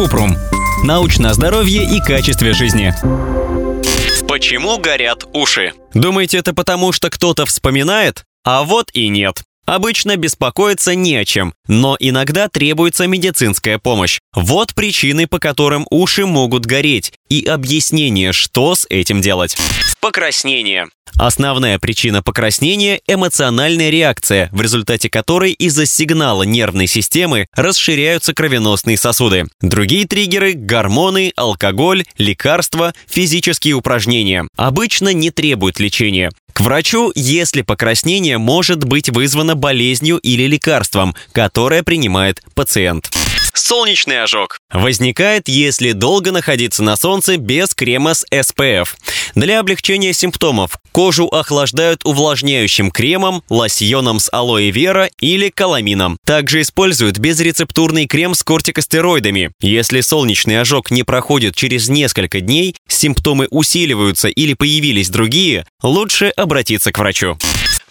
Купрум. Научное здоровье и качестве жизни. Почему горят уши? Думаете, это потому, что кто-то вспоминает? А вот и нет. Обычно беспокоиться не о чем, но иногда требуется медицинская помощь. Вот причины, по которым уши могут гореть, и объяснение, что с этим делать. Покраснение. Основная причина покраснения – эмоциональная реакция, в результате которой из-за сигнала нервной системы расширяются кровеносные сосуды. Другие триггеры – гормоны, алкоголь, лекарства, физические упражнения. Обычно не требуют лечения. К врачу, если покраснение может быть вызвано болезнью или лекарством, которое принимает пациент. Солнечный ожог возникает, если долго находиться на солнце без крема с SPF. Для облегчения симптомов кожу охлаждают увлажняющим кремом, лосьоном с алоэ вера или каламином. Также используют безрецептурный крем с кортикостероидами. Если солнечный ожог не проходит через несколько дней, симптомы усиливаются или появились другие, лучше обратиться к врачу.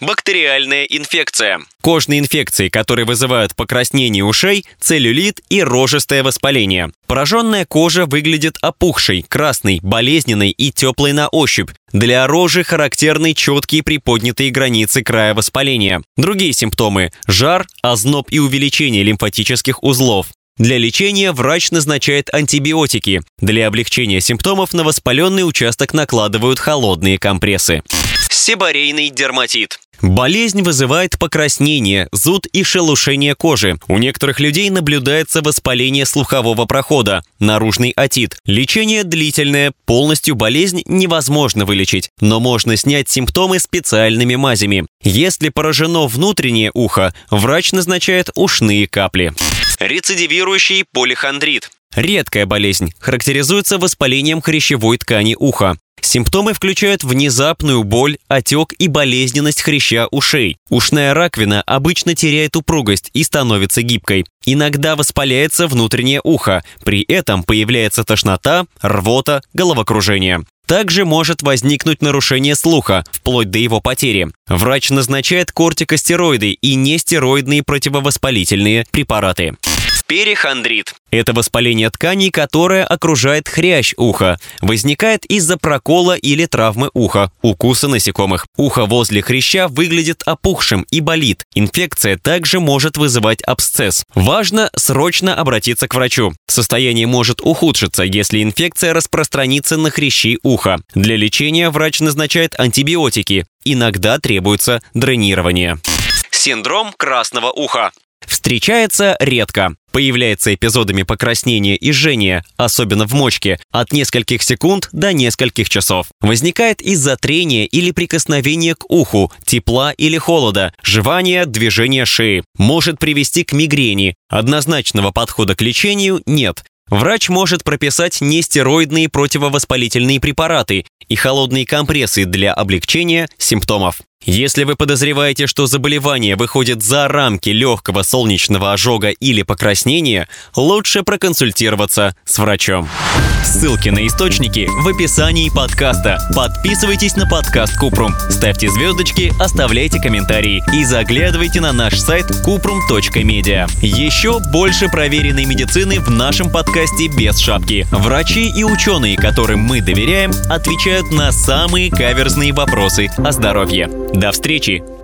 Бактериальная инфекция. Кожные инфекции, которые вызывают покраснение ушей, целлюлит и рожистое воспаление. Пораженная кожа выглядит опухшей, красной, болезненной и теплой на ощупь. Для рожи характерны четкие приподнятые границы края воспаления. Другие симптомы – жар, озноб и увеличение лимфатических узлов. Для лечения врач назначает антибиотики. Для облегчения симптомов на воспаленный участок накладывают холодные компрессы. Сибарейный дерматит. Болезнь вызывает покраснение, зуд и шелушение кожи. У некоторых людей наблюдается воспаление слухового прохода, наружный отит. Лечение длительное, полностью болезнь невозможно вылечить, но можно снять симптомы специальными мазями. Если поражено внутреннее ухо, врач назначает ушные капли. Рецидивирующий полихондрит. Редкая болезнь, характеризуется воспалением хрящевой ткани уха. Симптомы включают внезапную боль, отек и болезненность хряща ушей. Ушная раковина обычно теряет упругость и становится гибкой. Иногда воспаляется внутреннее ухо, при этом появляется тошнота, рвота, головокружение. Также может возникнуть нарушение слуха, вплоть до его потери. Врач назначает кортикостероиды и нестероидные противовоспалительные препараты. Перихондрит. Это воспаление тканей, которое окружает хрящ уха. Возникает из-за прокола или травмы уха, укуса насекомых. Ухо возле хряща выглядит опухшим и болит. Инфекция также может вызывать абсцесс. Важно срочно обратиться к врачу. Состояние может ухудшиться, если инфекция распространится на хрящи уха. Для лечения врач назначает антибиотики. Иногда требуется дренирование. Синдром красного уха. Встречается редко. Появляется эпизодами покраснения и жжения, особенно в мочке, от нескольких секунд до нескольких часов. Возникает из-за трения или прикосновения к уху, тепла или холода, жевания, движения шеи. Может привести к мигрени. Однозначного подхода к лечению нет. Врач может прописать нестероидные противовоспалительные препараты и холодные компрессы для облегчения симптомов. Если вы подозреваете, что заболевание выходит за рамки легкого солнечного ожога или покраснения, лучше проконсультироваться с врачом. Ссылки на источники в описании подкаста. Подписывайтесь на подкаст Купрум, ставьте звездочки, оставляйте комментарии и заглядывайте на наш сайт kuprum.media. Еще больше проверенной медицины в нашем подкасте без шапки. Врачи и ученые, которым мы доверяем, отвечают на самые каверзные вопросы о здоровье. До встречи!